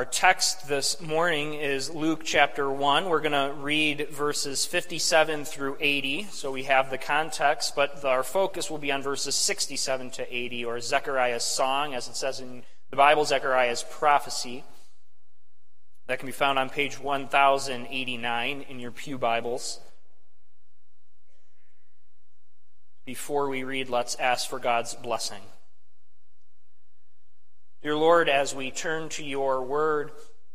Our text this morning is Luke chapter 1. We're going to read verses 57 through 80, so we have the context, but our focus will be on verses 67 to 80, or Zechariah's song, as it says in the Bible, Zechariah's prophecy. That can be found on page 1089 in your Pew Bibles. Before we read, let's ask for God's blessing. Dear Lord, as we turn to your word,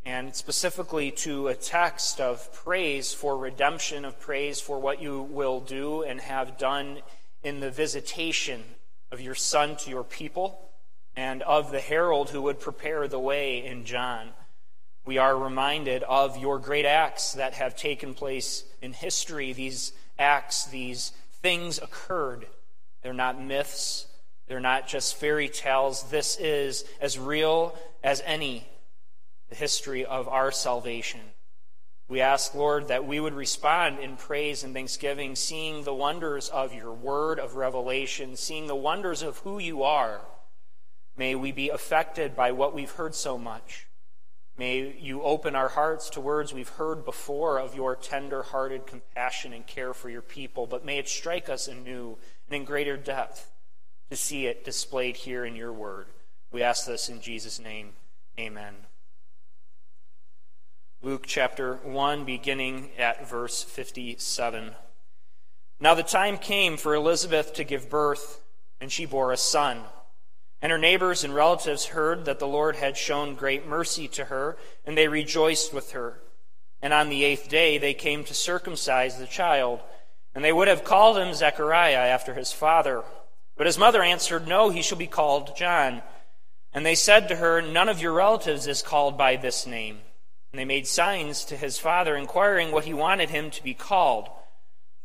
and specifically to a text of praise for redemption, of praise for what you will do and have done in the visitation of your Son to your people, and of the herald who would prepare the way in John. We are reminded of your great acts that have taken place in history. These acts, these things occurred. They're not myths, they're not just fairy tales. This is as real as any the history of our salvation. We ask, Lord, that we would respond in praise and thanksgiving, seeing the wonders of your word of revelation, seeing the wonders of who you are. May we be affected by what we've heard so much. May you open our hearts to words we've heard before of your tender hearted compassion and care for your people, but may it strike us anew and in greater depth to see it displayed here in your word. We ask this in Jesus' name. Amen. Luke chapter 1, beginning at verse 57. Now the time came for Elizabeth to give birth, and she bore a son. And her neighbors and relatives heard that the Lord had shown great mercy to her, and they rejoiced with her. And on the eighth day they came to circumcise the child, and they would have called him Zechariah after his father. But his mother answered, No, he shall be called John. And they said to her, None of your relatives is called by this name. And they made signs to his father, inquiring what he wanted him to be called.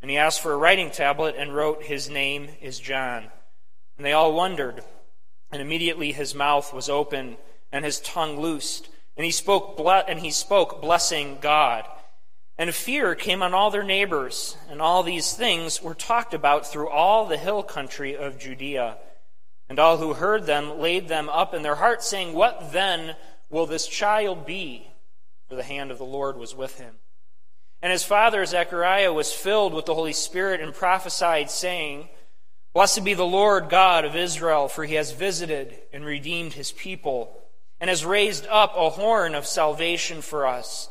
And he asked for a writing tablet and wrote, His name is John. And they all wondered. And immediately his mouth was open and his tongue loosed. And he spoke, and he spoke blessing God. And fear came on all their neighbors, and all these things were talked about through all the hill country of Judea. And all who heard them laid them up in their hearts, saying, What then will this child be? For the hand of the Lord was with him. And his father Zechariah was filled with the Holy Spirit and prophesied, saying, Blessed be the Lord God of Israel, for he has visited and redeemed his people, and has raised up a horn of salvation for us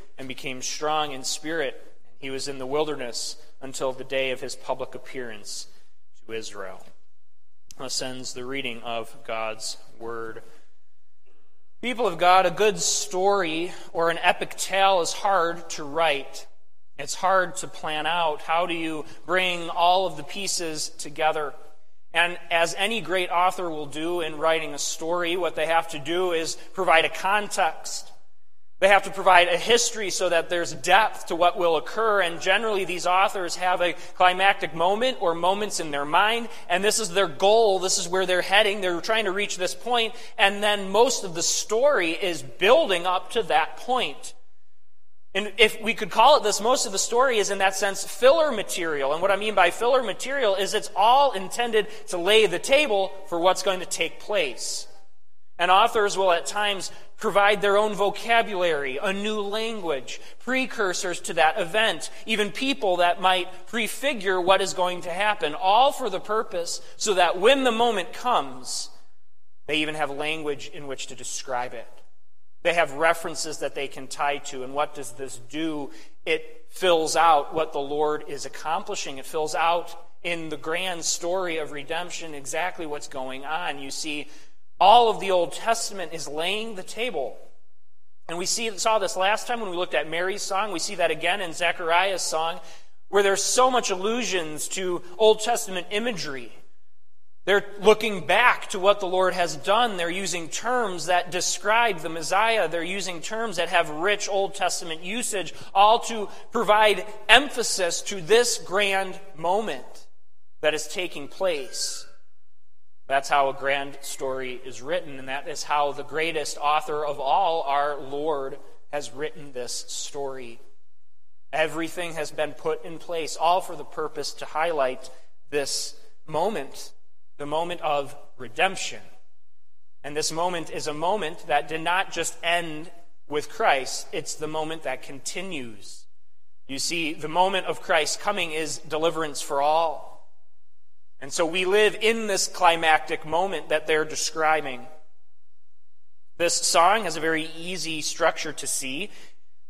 and became strong in spirit. And he was in the wilderness until the day of his public appearance to Israel. Thus ends the reading of God's word. People of God, a good story or an epic tale is hard to write. It's hard to plan out. How do you bring all of the pieces together? And as any great author will do in writing a story, what they have to do is provide a context. They have to provide a history so that there's depth to what will occur. And generally, these authors have a climactic moment or moments in their mind, and this is their goal. This is where they're heading. They're trying to reach this point, and then most of the story is building up to that point. And if we could call it this, most of the story is in that sense filler material. And what I mean by filler material is it's all intended to lay the table for what's going to take place. And authors will at times provide their own vocabulary, a new language, precursors to that event, even people that might prefigure what is going to happen, all for the purpose so that when the moment comes, they even have language in which to describe it. They have references that they can tie to. And what does this do? It fills out what the Lord is accomplishing. It fills out in the grand story of redemption exactly what's going on. You see, all of the Old Testament is laying the table. And we see, saw this last time when we looked at Mary's song. We see that again in Zechariah's song, where there's so much allusions to Old Testament imagery. They're looking back to what the Lord has done. They're using terms that describe the Messiah. They're using terms that have rich Old Testament usage, all to provide emphasis to this grand moment that is taking place. That's how a grand story is written, and that is how the greatest author of all, our Lord, has written this story. Everything has been put in place, all for the purpose to highlight this moment the moment of redemption. And this moment is a moment that did not just end with Christ, it's the moment that continues. You see, the moment of Christ's coming is deliverance for all. And so we live in this climactic moment that they're describing. This song has a very easy structure to see.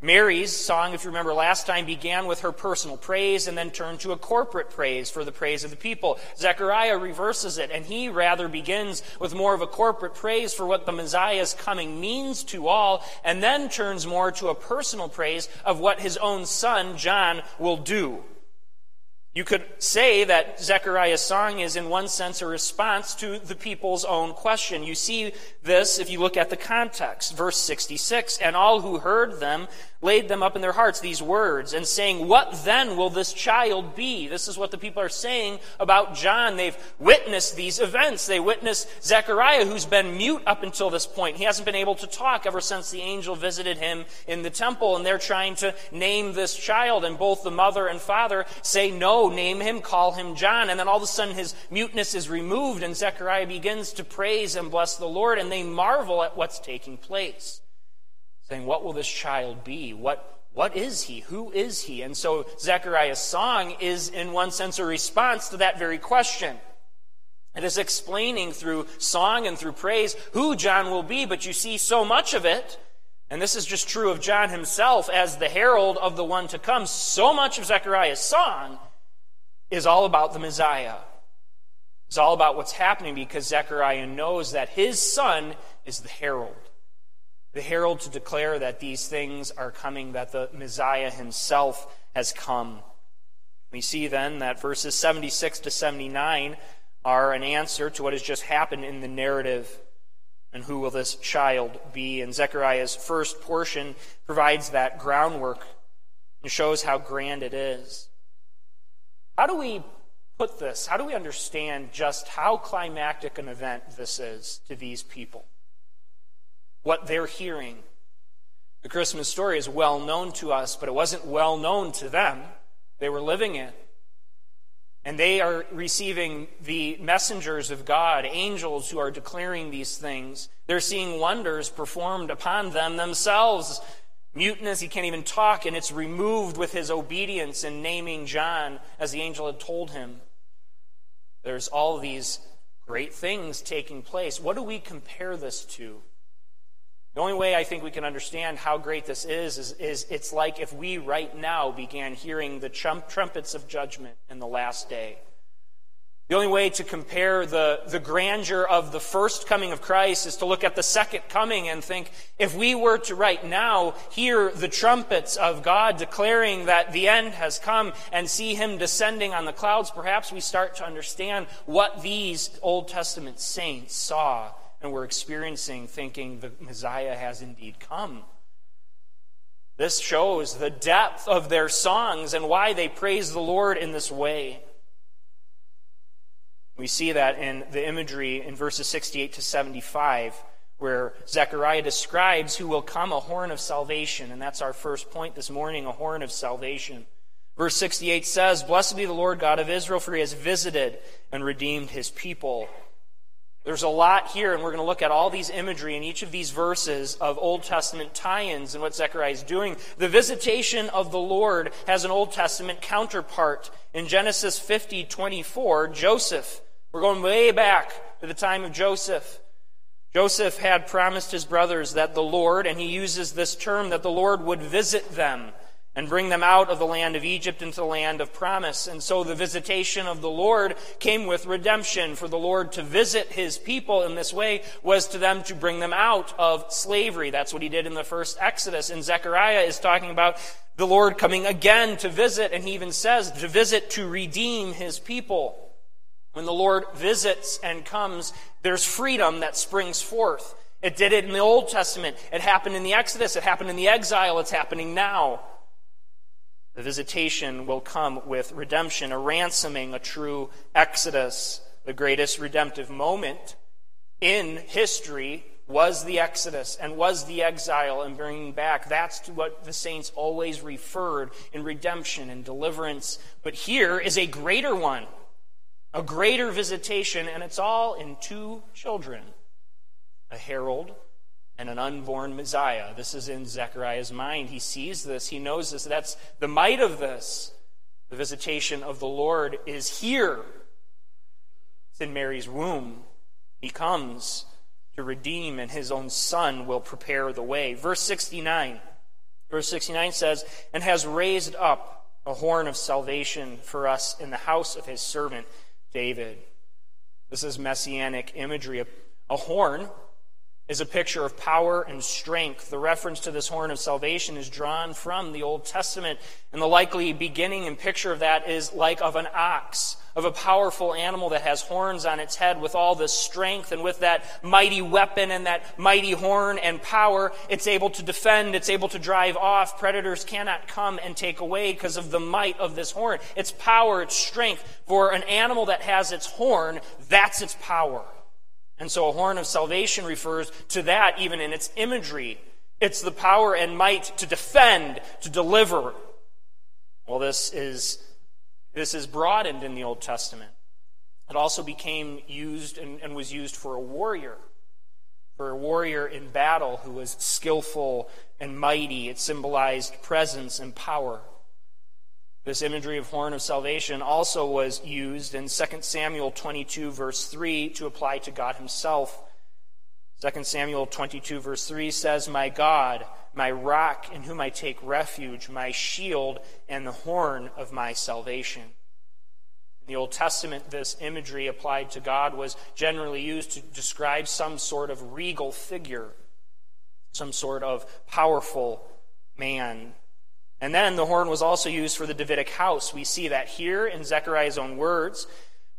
Mary's song, if you remember last time, began with her personal praise and then turned to a corporate praise for the praise of the people. Zechariah reverses it, and he rather begins with more of a corporate praise for what the Messiah's coming means to all, and then turns more to a personal praise of what his own son, John, will do. You could say that Zechariah's song is, in one sense, a response to the people's own question. You see this if you look at the context. Verse 66 And all who heard them laid them up in their hearts, these words, and saying, What then will this child be? This is what the people are saying about John. They've witnessed these events. They witnessed Zechariah, who's been mute up until this point. He hasn't been able to talk ever since the angel visited him in the temple, and they're trying to name this child. And both the mother and father say, No, name him, call him John. And then all of a sudden his muteness is removed, and Zechariah begins to praise and bless the Lord, and they marvel at what's taking place saying, What will this child be? What, what is he? Who is he? And so Zechariah's song is, in one sense, a response to that very question. It is explaining through song and through praise who John will be, but you see so much of it, and this is just true of John himself as the herald of the one to come. So much of Zechariah's song is all about the Messiah. It's all about what's happening because Zechariah knows that his son is the herald the herald to declare that these things are coming, that the Messiah himself has come. We see then that verses 76 to 79 are an answer to what has just happened in the narrative. And who will this child be? And Zechariah's first portion provides that groundwork and shows how grand it is. How do we put this? How do we understand just how climactic an event this is to these people? What they're hearing. The Christmas story is well known to us, but it wasn't well known to them. They were living it. And they are receiving the messengers of God, angels who are declaring these things. They're seeing wonders performed upon them themselves. Mutinous, he can't even talk, and it's removed with his obedience in naming John as the angel had told him. There's all these great things taking place. What do we compare this to? The only way I think we can understand how great this is, is, is it's like if we right now began hearing the trump, trumpets of judgment in the last day. The only way to compare the, the grandeur of the first coming of Christ is to look at the second coming and think if we were to right now hear the trumpets of God declaring that the end has come and see Him descending on the clouds, perhaps we start to understand what these Old Testament saints saw and we're experiencing thinking the Messiah has indeed come. This shows the depth of their songs and why they praise the Lord in this way. We see that in the imagery in verses 68 to 75, where Zechariah describes who will come a horn of salvation. And that's our first point this morning a horn of salvation. Verse 68 says, Blessed be the Lord God of Israel, for he has visited and redeemed his people. There's a lot here, and we're going to look at all these imagery in each of these verses of Old Testament tie ins and what Zechariah is doing. The visitation of the Lord has an Old Testament counterpart. In Genesis 50 24, Joseph, we're going way back to the time of Joseph. Joseph had promised his brothers that the Lord, and he uses this term, that the Lord would visit them and bring them out of the land of Egypt into the land of promise. And so the visitation of the Lord came with redemption. For the Lord to visit his people in this way was to them to bring them out of slavery. That's what he did in the first Exodus. And Zechariah is talking about the Lord coming again to visit, and he even says to visit to redeem his people. When the Lord visits and comes, there's freedom that springs forth. It did it in the Old Testament. It happened in the Exodus. It happened in the exile. It's happening now. The visitation will come with redemption, a ransoming, a true exodus. The greatest redemptive moment in history was the exodus and was the exile and bringing back. That's what the saints always referred in redemption and deliverance. But here is a greater one, a greater visitation, and it's all in two children a herald and an unborn Messiah. This is in Zechariah's mind. He sees this, he knows this. That's the might of this. The visitation of the Lord is here. It's in Mary's womb. He comes to redeem, and his own son will prepare the way. Verse 69. Verse 69 says, And has raised up a horn of salvation for us in the house of his servant David. This is messianic imagery. A, a horn is a picture of power and strength. The reference to this horn of salvation is drawn from the Old Testament, and the likely beginning and picture of that is like of an ox, of a powerful animal that has horns on its head with all this strength and with that mighty weapon and that mighty horn and power, it's able to defend, it's able to drive off. Predators cannot come and take away because of the might of this horn. Its power, its strength. For an animal that has its horn, that's its power. And so a horn of salvation refers to that even in its imagery. It's the power and might to defend, to deliver. Well, this is, this is broadened in the Old Testament. It also became used and, and was used for a warrior, for a warrior in battle who was skillful and mighty. It symbolized presence and power. This imagery of horn of salvation also was used in 2 Samuel 22, verse 3, to apply to God Himself. 2 Samuel 22, verse 3 says, My God, my rock in whom I take refuge, my shield, and the horn of my salvation. In the Old Testament, this imagery applied to God was generally used to describe some sort of regal figure, some sort of powerful man. And then the horn was also used for the Davidic house. We see that here in Zechariah's own words,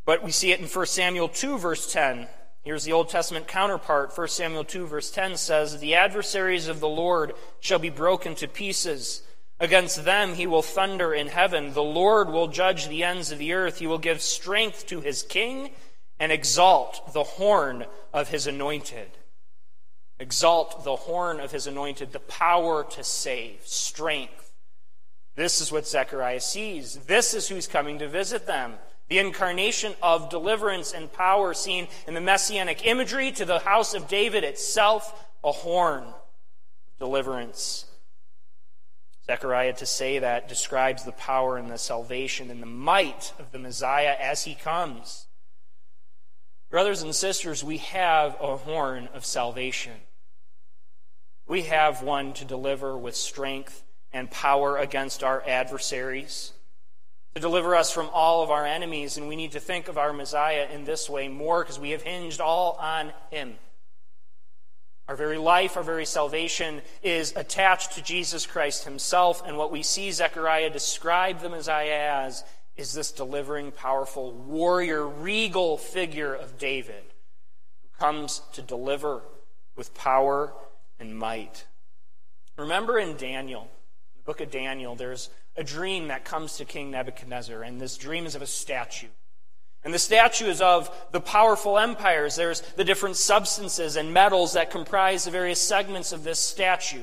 but we see it in 1 Samuel 2, verse 10. Here's the Old Testament counterpart. 1 Samuel 2, verse 10 says, The adversaries of the Lord shall be broken to pieces. Against them he will thunder in heaven. The Lord will judge the ends of the earth. He will give strength to his king and exalt the horn of his anointed. Exalt the horn of his anointed, the power to save, strength this is what Zechariah sees. This is who's coming to visit them. The incarnation of deliverance and power seen in the messianic imagery to the house of David itself, a horn of deliverance. Zechariah to say that describes the power and the salvation and the might of the Messiah as he comes. Brothers and sisters, we have a horn of salvation. We have one to deliver with strength and power against our adversaries, to deliver us from all of our enemies. And we need to think of our Messiah in this way more because we have hinged all on him. Our very life, our very salvation is attached to Jesus Christ himself. And what we see Zechariah describe the Messiah as is this delivering, powerful, warrior, regal figure of David who comes to deliver with power and might. Remember in Daniel, book of Daniel, there's a dream that comes to King Nebuchadnezzar, and this dream is of a statue. And the statue is of the powerful empires. There's the different substances and metals that comprise the various segments of this statue.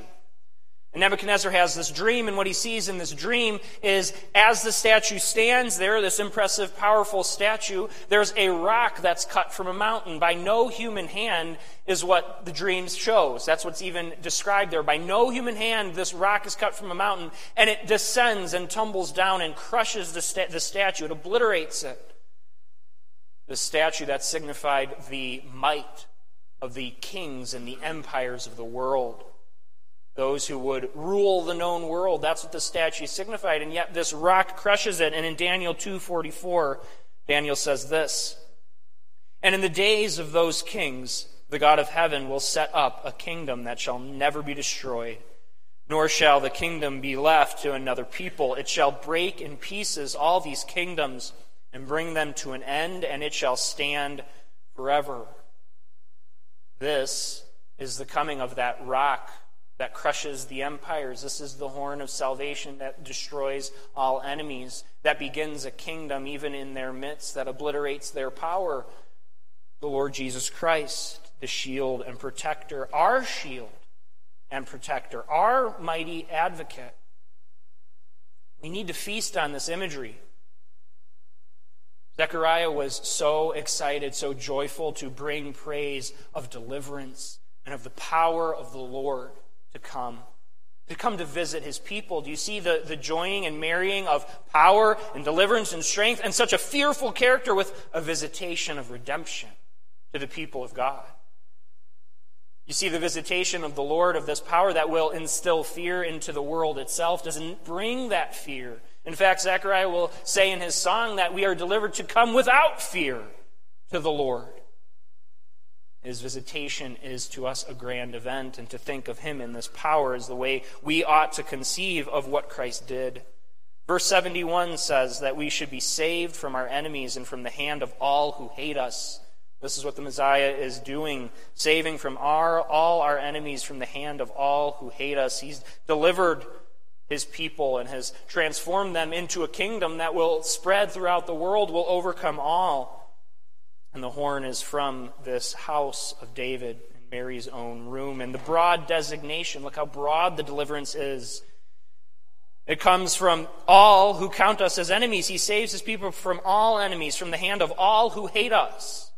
And Nebuchadnezzar has this dream, and what he sees in this dream is as the statue stands there, this impressive, powerful statue, there's a rock that's cut from a mountain. By no human hand is what the dream shows. That's what's even described there. By no human hand, this rock is cut from a mountain, and it descends and tumbles down and crushes the, sta- the statue. It obliterates it. The statue that signified the might of the kings and the empires of the world. Those who would rule the known world. That's what the statue signified. And yet this rock crushes it. And in Daniel 2.44, Daniel says this. And in the days of those kings, the God of heaven will set up a kingdom that shall never be destroyed, nor shall the kingdom be left to another people. It shall break in pieces all these kingdoms and bring them to an end, and it shall stand forever. This is the coming of that rock that crushes the empires. This is the horn of salvation that destroys all enemies, that begins a kingdom even in their midst, that obliterates their power. The Lord Jesus Christ, the shield and protector, our shield and protector, our mighty advocate. We need to feast on this imagery. Zechariah was so excited, so joyful to bring praise of deliverance and of the power of the Lord to come, to come to visit his people. Do you see the, the joining and marrying of power and deliverance and strength and such a fearful character with a visitation of redemption to the people of God? You see, the visitation of the Lord of this power that will instill fear into the world itself doesn't bring that fear. In fact, Zechariah will say in his song that we are delivered to come without fear to the Lord. His visitation is to us a grand event, and to think of him in this power is the way we ought to conceive of what Christ did. Verse 71 says that we should be saved from our enemies and from the hand of all who hate us. This is what the Messiah is doing, saving from our, all our enemies from the hand of all who hate us. He's delivered his people and has transformed them into a kingdom that will spread throughout the world, will overcome all. And the horn is from this house of David in Mary's own room. And the broad designation, look how broad the deliverance is. It comes from all who count us as enemies. He saves his people from all enemies, from the hand of all who hate us.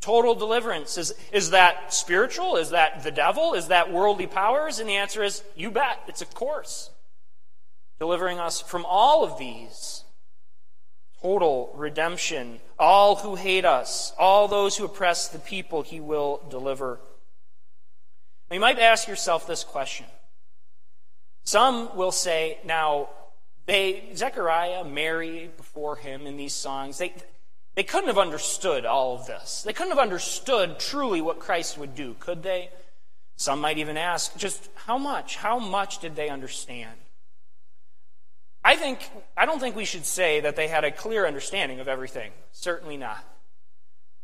Total deliverance. Is, is that spiritual? Is that the devil? Is that worldly powers? And the answer is, you bet. It's a course delivering us from all of these. Total redemption. All who hate us, all those who oppress the people, he will deliver. you might ask yourself this question. Some will say, now, they, Zechariah, Mary before him in these songs, they, they couldn't have understood all of this. They couldn't have understood truly what Christ would do, could they? Some might even ask, just how much? How much did they understand? I think I don't think we should say that they had a clear understanding of everything. Certainly not.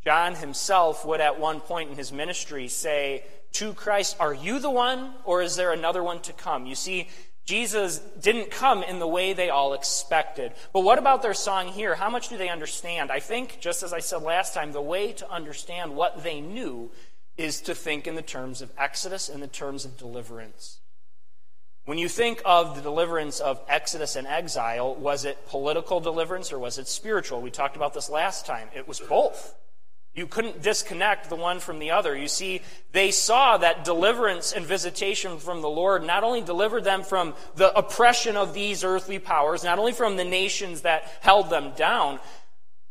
John himself would at one point in his ministry say to Christ, Are you the one, or is there another one to come? You see, Jesus didn't come in the way they all expected. But what about their song here? How much do they understand? I think, just as I said last time, the way to understand what they knew is to think in the terms of Exodus, in the terms of deliverance. When you think of the deliverance of Exodus and exile, was it political deliverance or was it spiritual? We talked about this last time. It was both. You couldn't disconnect the one from the other. You see, they saw that deliverance and visitation from the Lord not only delivered them from the oppression of these earthly powers, not only from the nations that held them down,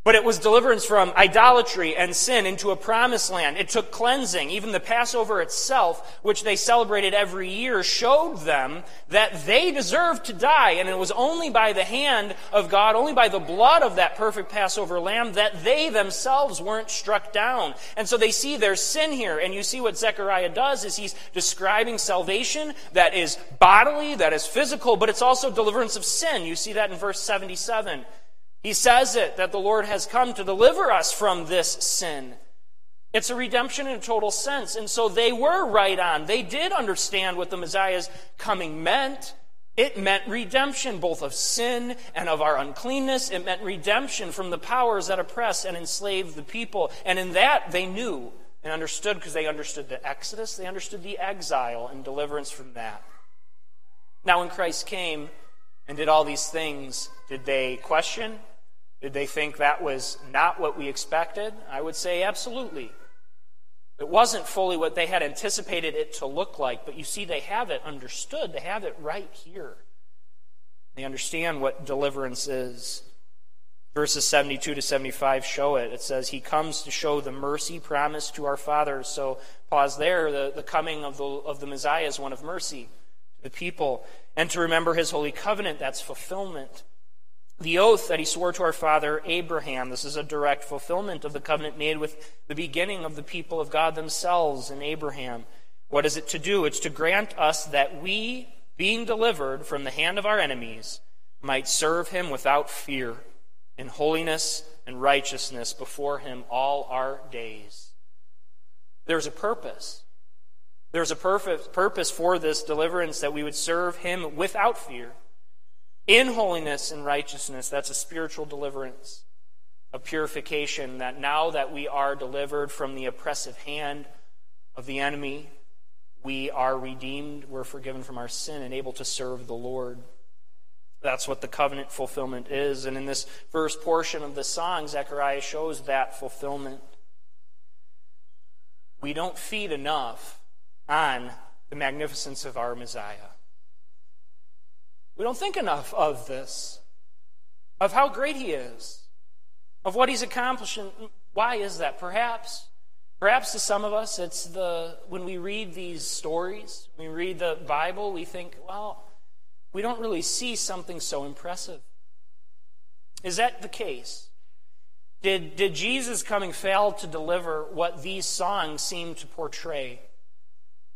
but it was deliverance from idolatry and sin into a promised land. It took cleansing. Even the Passover itself, which they celebrated every year, showed them that they deserved to die. And it was only by the hand of God, only by the blood of that perfect Passover lamb, that they themselves weren't struck down. And so they see their sin here. And you see what Zechariah does is he's describing salvation that is bodily, that is physical, but it's also deliverance of sin. You see that in verse 77. He says it that the Lord has come to deliver us from this sin. It's a redemption in a total sense. And so they were right on. They did understand what the Messiah's coming meant. It meant redemption both of sin and of our uncleanness. It meant redemption from the powers that oppress and enslave the people. And in that they knew and understood because they understood the Exodus, they understood the exile and deliverance from that. Now, when Christ came and did all these things, did they question? Did they think that was not what we expected? I would say absolutely. It wasn't fully what they had anticipated it to look like, but you see, they have it understood. They have it right here. They understand what deliverance is. Verses 72 to 75 show it. It says, He comes to show the mercy promised to our fathers. So, pause there. The, the coming of the, of the Messiah is one of mercy the people. And to remember His holy covenant, that's fulfillment. The oath that He swore to our father Abraham, this is a direct fulfillment of the covenant made with the beginning of the people of God themselves in Abraham. What is it to do? It's to grant us that we, being delivered from the hand of our enemies, might serve Him without fear in holiness and righteousness before him all our days. There's a purpose. There's a perfect purpose for this deliverance that we would serve him without fear, in holiness and righteousness. That's a spiritual deliverance, a purification that now that we are delivered from the oppressive hand of the enemy, we are redeemed, we're forgiven from our sin, and able to serve the Lord. That's what the covenant fulfillment is. And in this first portion of the song, Zechariah shows that fulfillment. We don't feed enough on the magnificence of our Messiah. We don't think enough of this, of how great he is, of what he's accomplishing. Why is that? Perhaps, perhaps to some of us, it's the when we read these stories, we read the Bible, we think, well, we don't really see something so impressive. Is that the case? Did, did Jesus coming fail to deliver what these songs seem to portray?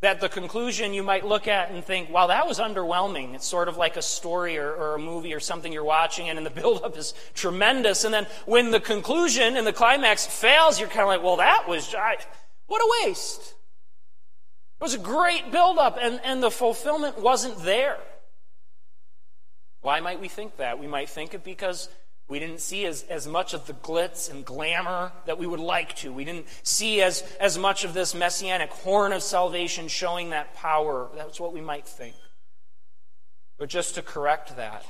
That the conclusion you might look at and think, wow, that was underwhelming. It's sort of like a story or, or a movie or something you're watching, and, and the buildup is tremendous. And then when the conclusion and the climax fails, you're kind of like, well, that was, I, what a waste. It was a great buildup, and, and the fulfillment wasn't there. Why might we think that? We might think it because we didn't see as, as much of the glitz and glamour that we would like to. We didn't see as, as much of this messianic horn of salvation showing that power. That's what we might think. But just to correct that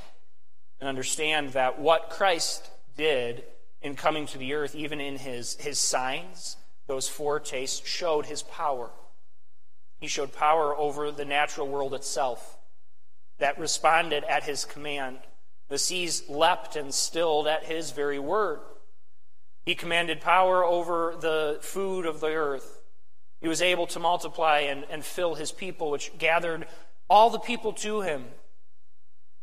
and understand that what Christ did in coming to the earth, even in his, his signs, those foretastes, showed his power. He showed power over the natural world itself that responded at his command. The seas leapt and stilled at his very word. He commanded power over the food of the earth. He was able to multiply and, and fill his people, which gathered all the people to him.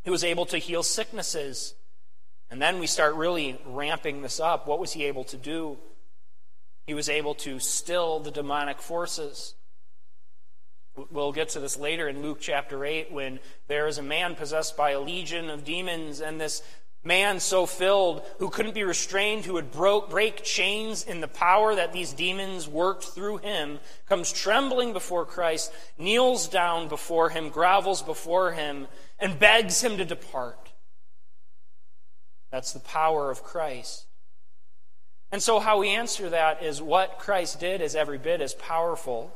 He was able to heal sicknesses. And then we start really ramping this up. What was he able to do? He was able to still the demonic forces. We'll get to this later in Luke chapter 8 when there is a man possessed by a legion of demons, and this man so filled who couldn't be restrained, who would broke, break chains in the power that these demons worked through him, comes trembling before Christ, kneels down before him, grovels before him, and begs him to depart. That's the power of Christ. And so, how we answer that is what Christ did is every bit as powerful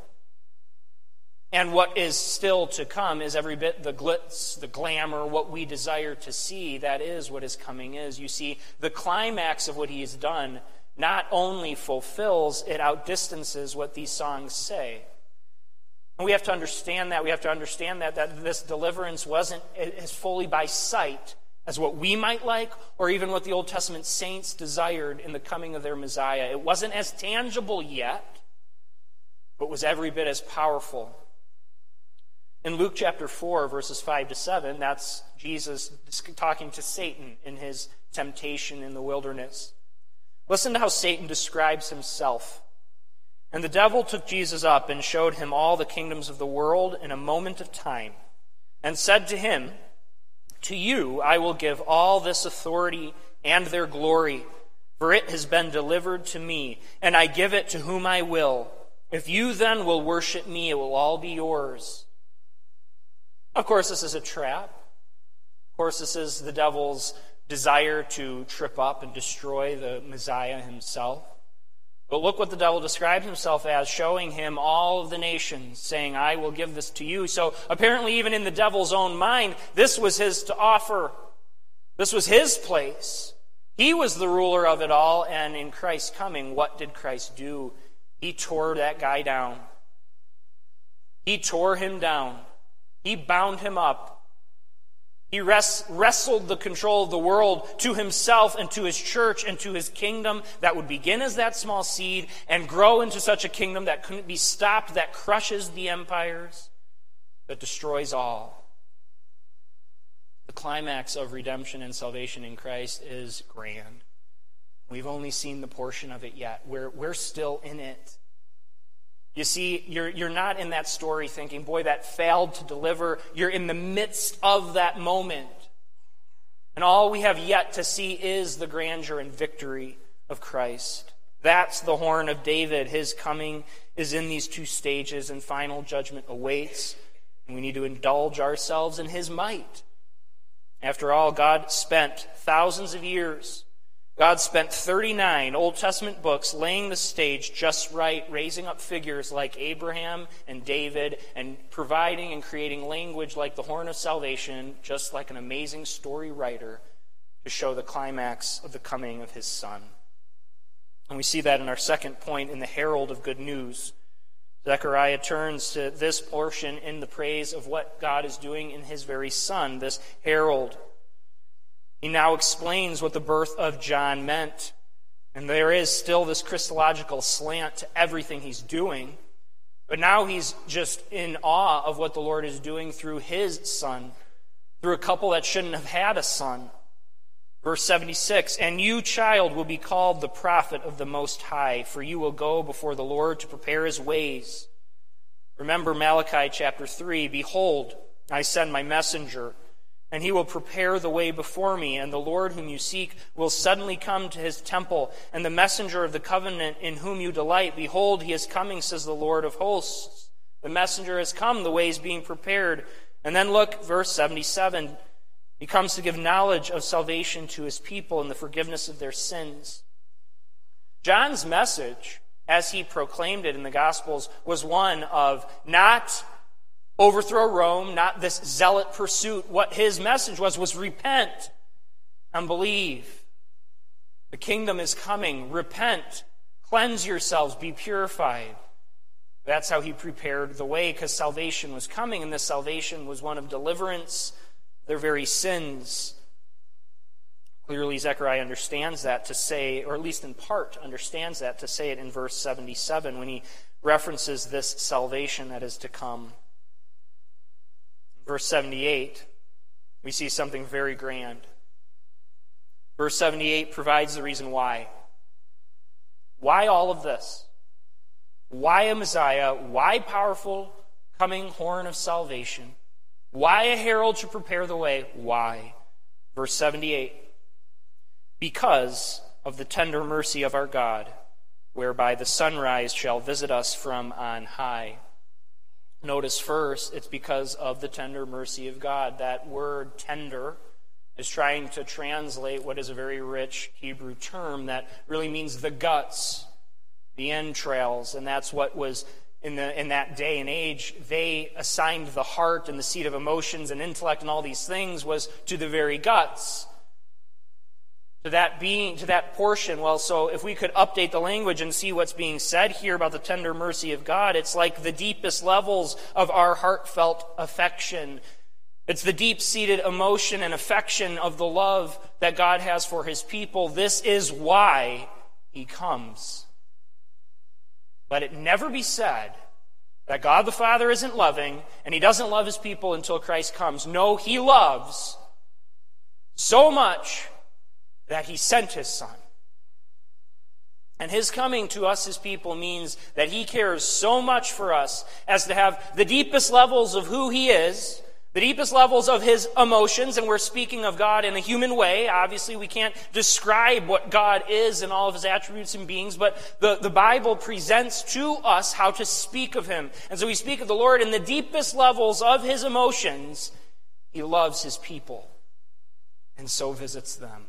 and what is still to come is every bit the glitz, the glamour, what we desire to see. That is what is coming is. You see, the climax of what he has done not only fulfills, it outdistances what these songs say. And we have to understand that. We have to understand that, that this deliverance wasn't as fully by sight as what we might like or even what the Old Testament saints desired in the coming of their Messiah. It wasn't as tangible yet, but was every bit as powerful in Luke chapter 4, verses 5 to 7, that's Jesus talking to Satan in his temptation in the wilderness. Listen to how Satan describes himself. And the devil took Jesus up and showed him all the kingdoms of the world in a moment of time, and said to him, To you I will give all this authority and their glory, for it has been delivered to me, and I give it to whom I will. If you then will worship me, it will all be yours. Of course, this is a trap. Of course, this is the devil's desire to trip up and destroy the Messiah himself. But look what the devil describes himself as, showing him all of the nations, saying, I will give this to you. So apparently, even in the devil's own mind, this was his to offer. This was his place. He was the ruler of it all, and in Christ's coming, what did Christ do? He tore that guy down. He tore him down. He bound him up. He wrestled the control of the world to himself and to his church and to his kingdom that would begin as that small seed and grow into such a kingdom that couldn't be stopped, that crushes the empires, that destroys all. The climax of redemption and salvation in Christ is grand. We've only seen the portion of it yet. We're, we're still in it. You see, you're, you're not in that story thinking, boy, that failed to deliver. You're in the midst of that moment. And all we have yet to see is the grandeur and victory of Christ. That's the horn of David. His coming is in these two stages, and final judgment awaits. And we need to indulge ourselves in his might. After all, God spent thousands of years God spent 39 Old Testament books laying the stage just right, raising up figures like Abraham and David, and providing and creating language like the horn of salvation, just like an amazing story writer, to show the climax of the coming of his son. And we see that in our second point in the herald of good news. Zechariah turns to this portion in the praise of what God is doing in his very son, this herald he now explains what the birth of John meant. And there is still this Christological slant to everything he's doing. But now he's just in awe of what the Lord is doing through his son, through a couple that shouldn't have had a son. Verse 76 And you, child, will be called the prophet of the Most High, for you will go before the Lord to prepare his ways. Remember Malachi chapter 3 Behold, I send my messenger and he will prepare the way before me, and the Lord whom you seek will suddenly come to his temple, and the messenger of the covenant in whom you delight, behold, he is coming, says the Lord of hosts. The messenger has come, the way is being prepared. And then look, verse 77. He comes to give knowledge of salvation to his people and the forgiveness of their sins. John's message, as he proclaimed it in the Gospels, was one of not overthrow Rome, not this zealot pursuit. What his message was was repent and believe. The kingdom is coming. Repent, cleanse yourselves, be purified. That's how he prepared the way because salvation was coming, and this salvation was one of deliverance, their very sins. Clearly, Zechariah understands that to say, or at least in part understands that to say it in verse 77 when he references this salvation that is to come verse 78, we see something very grand. Verse 78 provides the reason why. Why all of this? Why a Messiah? Why powerful coming horn of salvation? Why a herald to prepare the way? Why? Verse 78 Because of the tender mercy of our God, whereby the sunrise shall visit us from on high. Notice first, it's because of the tender mercy of God. That word tender is trying to translate what is a very rich Hebrew term that really means the guts, the entrails, and that's what was in, the, in that day and age. They assigned the heart and the seat of emotions and intellect and all these things was to the very guts to that being to that portion. Well so if we could update the language and see what's being said here about the tender mercy of god it's like the deepest levels of our heartfelt affection. It's the deep-seated emotion and affection of the love that god has for his people. This is why he comes. Let it never be said that god the father isn't loving and he doesn't love his people until christ comes. No he loves so much that he sent his son. And his coming to us, his people, means that he cares so much for us as to have the deepest levels of who he is, the deepest levels of his emotions, and we're speaking of God in a human way. Obviously, we can't describe what God is and all of his attributes and beings, but the, the Bible presents to us how to speak of him. And so we speak of the Lord in the deepest levels of his emotions. He loves his people, and so visits them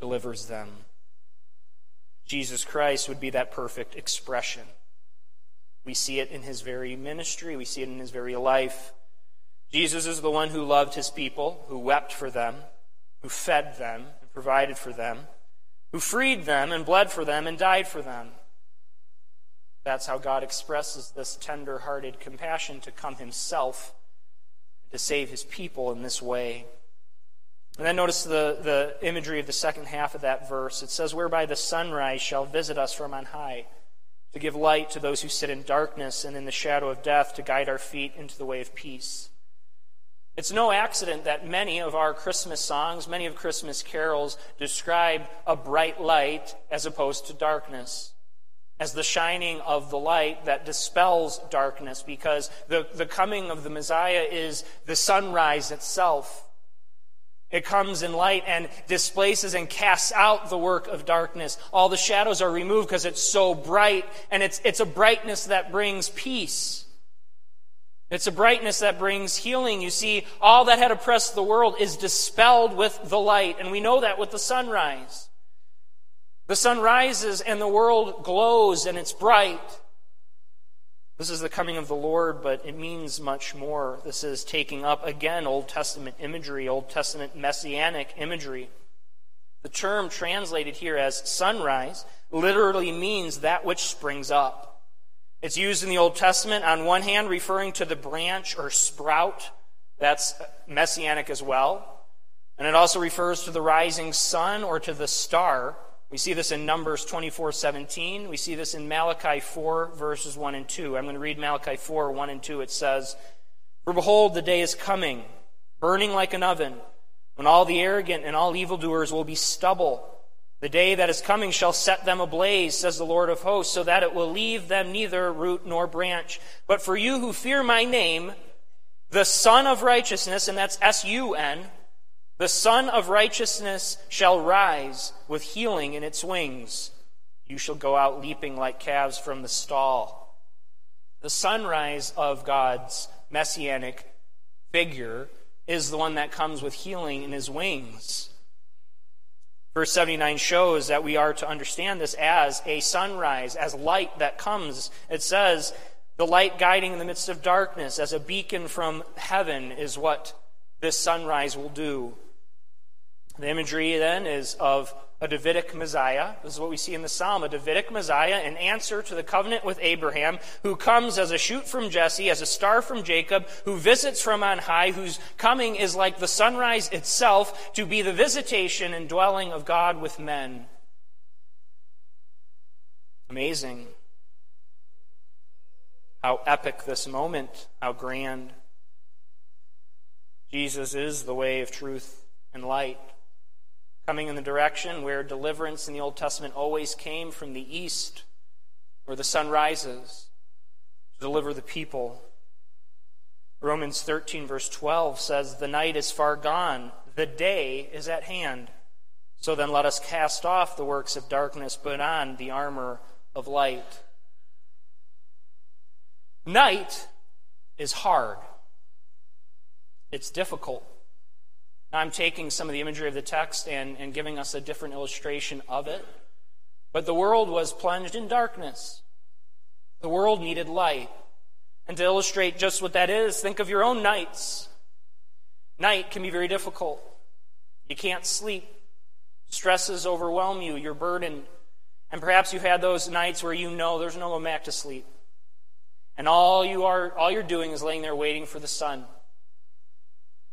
delivers them. Jesus Christ would be that perfect expression. We see it in his very ministry, we see it in his very life. Jesus is the one who loved his people, who wept for them, who fed them and provided for them, who freed them and bled for them and died for them. That's how God expresses this tender hearted compassion to come himself to save his people in this way. And then notice the, the imagery of the second half of that verse. It says, Whereby the sunrise shall visit us from on high, to give light to those who sit in darkness and in the shadow of death, to guide our feet into the way of peace. It's no accident that many of our Christmas songs, many of Christmas carols, describe a bright light as opposed to darkness, as the shining of the light that dispels darkness, because the, the coming of the Messiah is the sunrise itself. It comes in light and displaces and casts out the work of darkness. All the shadows are removed because it's so bright, and it's, it's a brightness that brings peace. It's a brightness that brings healing. You see, all that had oppressed the world is dispelled with the light, and we know that with the sunrise. The sun rises and the world glows and it's bright. This is the coming of the Lord, but it means much more. This is taking up, again, Old Testament imagery, Old Testament messianic imagery. The term translated here as sunrise literally means that which springs up. It's used in the Old Testament, on one hand, referring to the branch or sprout. That's messianic as well. And it also refers to the rising sun or to the star. We see this in Numbers 24 17. We see this in Malachi 4, verses 1 and 2. I'm going to read Malachi 4, 1 and 2. It says, For behold, the day is coming, burning like an oven, when all the arrogant and all evildoers will be stubble. The day that is coming shall set them ablaze, says the Lord of hosts, so that it will leave them neither root nor branch. But for you who fear my name, the Sun of Righteousness, and that's S U N, the Sun of Righteousness shall rise with healing in its wings. You shall go out leaping like calves from the stall. The sunrise of God's messianic figure is the one that comes with healing in his wings. Verse 79 shows that we are to understand this as a sunrise, as light that comes. It says, the light guiding in the midst of darkness, as a beacon from heaven, is what this sunrise will do. The imagery then is of a Davidic Messiah. This is what we see in the Psalm a Davidic Messiah an answer to the covenant with Abraham, who comes as a shoot from Jesse, as a star from Jacob, who visits from on high, whose coming is like the sunrise itself to be the visitation and dwelling of God with men. Amazing. How epic this moment, how grand. Jesus is the way of truth and light coming in the direction where deliverance in the Old Testament always came from the east, where the sun rises to deliver the people. Romans 13, verse 12 says, The night is far gone, the day is at hand. So then let us cast off the works of darkness, put on the armor of light. Night is hard, it's difficult. I'm taking some of the imagery of the text and, and giving us a different illustration of it. But the world was plunged in darkness. The world needed light. And to illustrate just what that is, think of your own nights. Night can be very difficult. You can't sleep. Stresses overwhelm you. You're burdened. And perhaps you've had those nights where you know there's no going back to sleep. And all you are all you're doing is laying there waiting for the sun.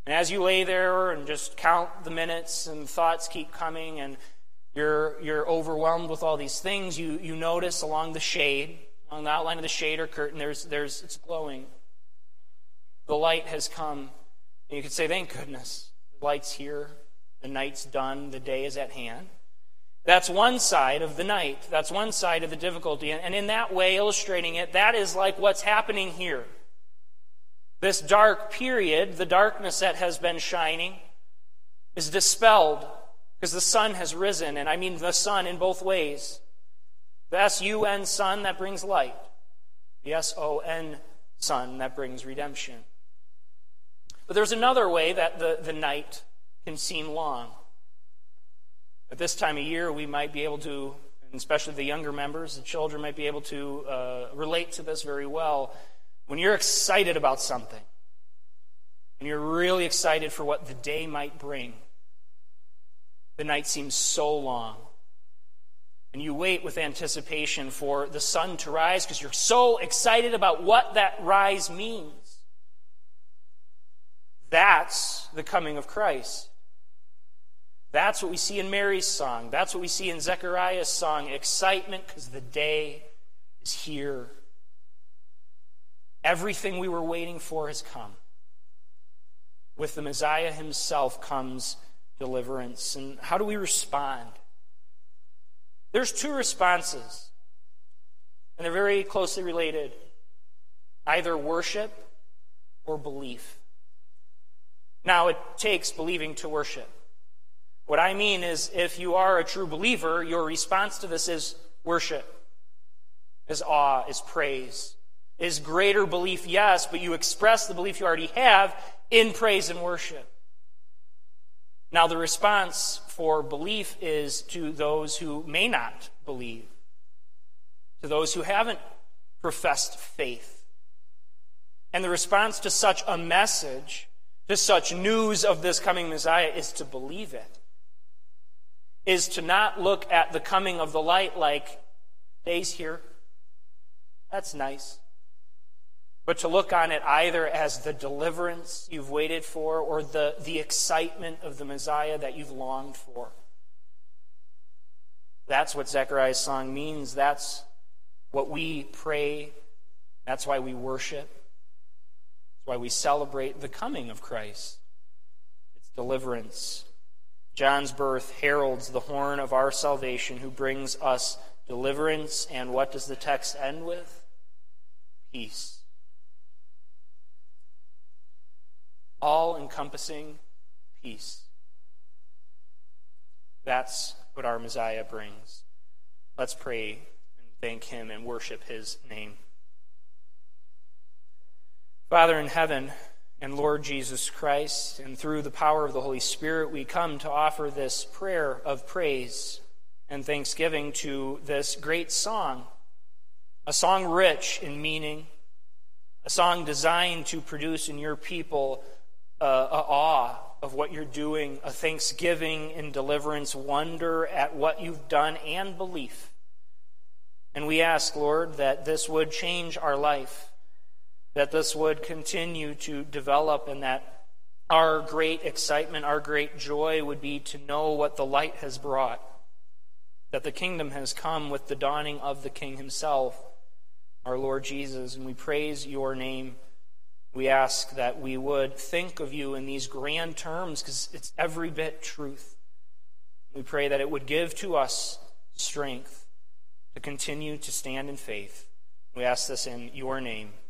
And as you lay there and just count the minutes and thoughts keep coming and you're, you're overwhelmed with all these things, you, you notice along the shade, along the outline of the shade or curtain, there's, there's, it's glowing. The light has come. And you could say, thank goodness. The light's here. The night's done. The day is at hand. That's one side of the night. That's one side of the difficulty. And in that way, illustrating it, that is like what's happening here. This dark period, the darkness that has been shining, is dispelled because the sun has risen. And I mean the sun in both ways. The S U N sun that brings light, the S O N sun that brings redemption. But there's another way that the, the night can seem long. At this time of year, we might be able to, and especially the younger members, the children might be able to uh, relate to this very well. When you're excited about something, and you're really excited for what the day might bring, the night seems so long. And you wait with anticipation for the sun to rise because you're so excited about what that rise means. That's the coming of Christ. That's what we see in Mary's song. That's what we see in Zechariah's song. Excitement because the day is here. Everything we were waiting for has come. With the Messiah himself comes deliverance. And how do we respond? There's two responses, and they're very closely related either worship or belief. Now, it takes believing to worship. What I mean is, if you are a true believer, your response to this is worship, is awe, is praise, is greater belief, yes, but you express the belief you already have in praise and worship. Now, the response for belief is to those who may not believe, to those who haven't professed faith. And the response to such a message, to such news of this coming Messiah, is to believe it, is to not look at the coming of the light like, days here. That's nice but to look on it either as the deliverance you've waited for or the, the excitement of the Messiah that you've longed for. That's what Zechariah's song means. That's what we pray. That's why we worship. That's why we celebrate the coming of Christ. It's deliverance. John's birth heralds the horn of our salvation who brings us deliverance. And what does the text end with? Peace. All encompassing peace. That's what our Messiah brings. Let's pray and thank him and worship his name. Father in heaven, and Lord Jesus Christ, and through the power of the Holy Spirit, we come to offer this prayer of praise and thanksgiving to this great song, a song rich in meaning, a song designed to produce in your people a, a awe of what you're doing, a thanksgiving in deliverance, wonder at what you've done, and belief. And we ask, Lord, that this would change our life, that this would continue to develop, and that our great excitement, our great joy would be to know what the light has brought, that the kingdom has come with the dawning of the King himself, our Lord Jesus. And we praise your name. We ask that we would think of you in these grand terms because it's every bit truth. We pray that it would give to us strength to continue to stand in faith. We ask this in your name.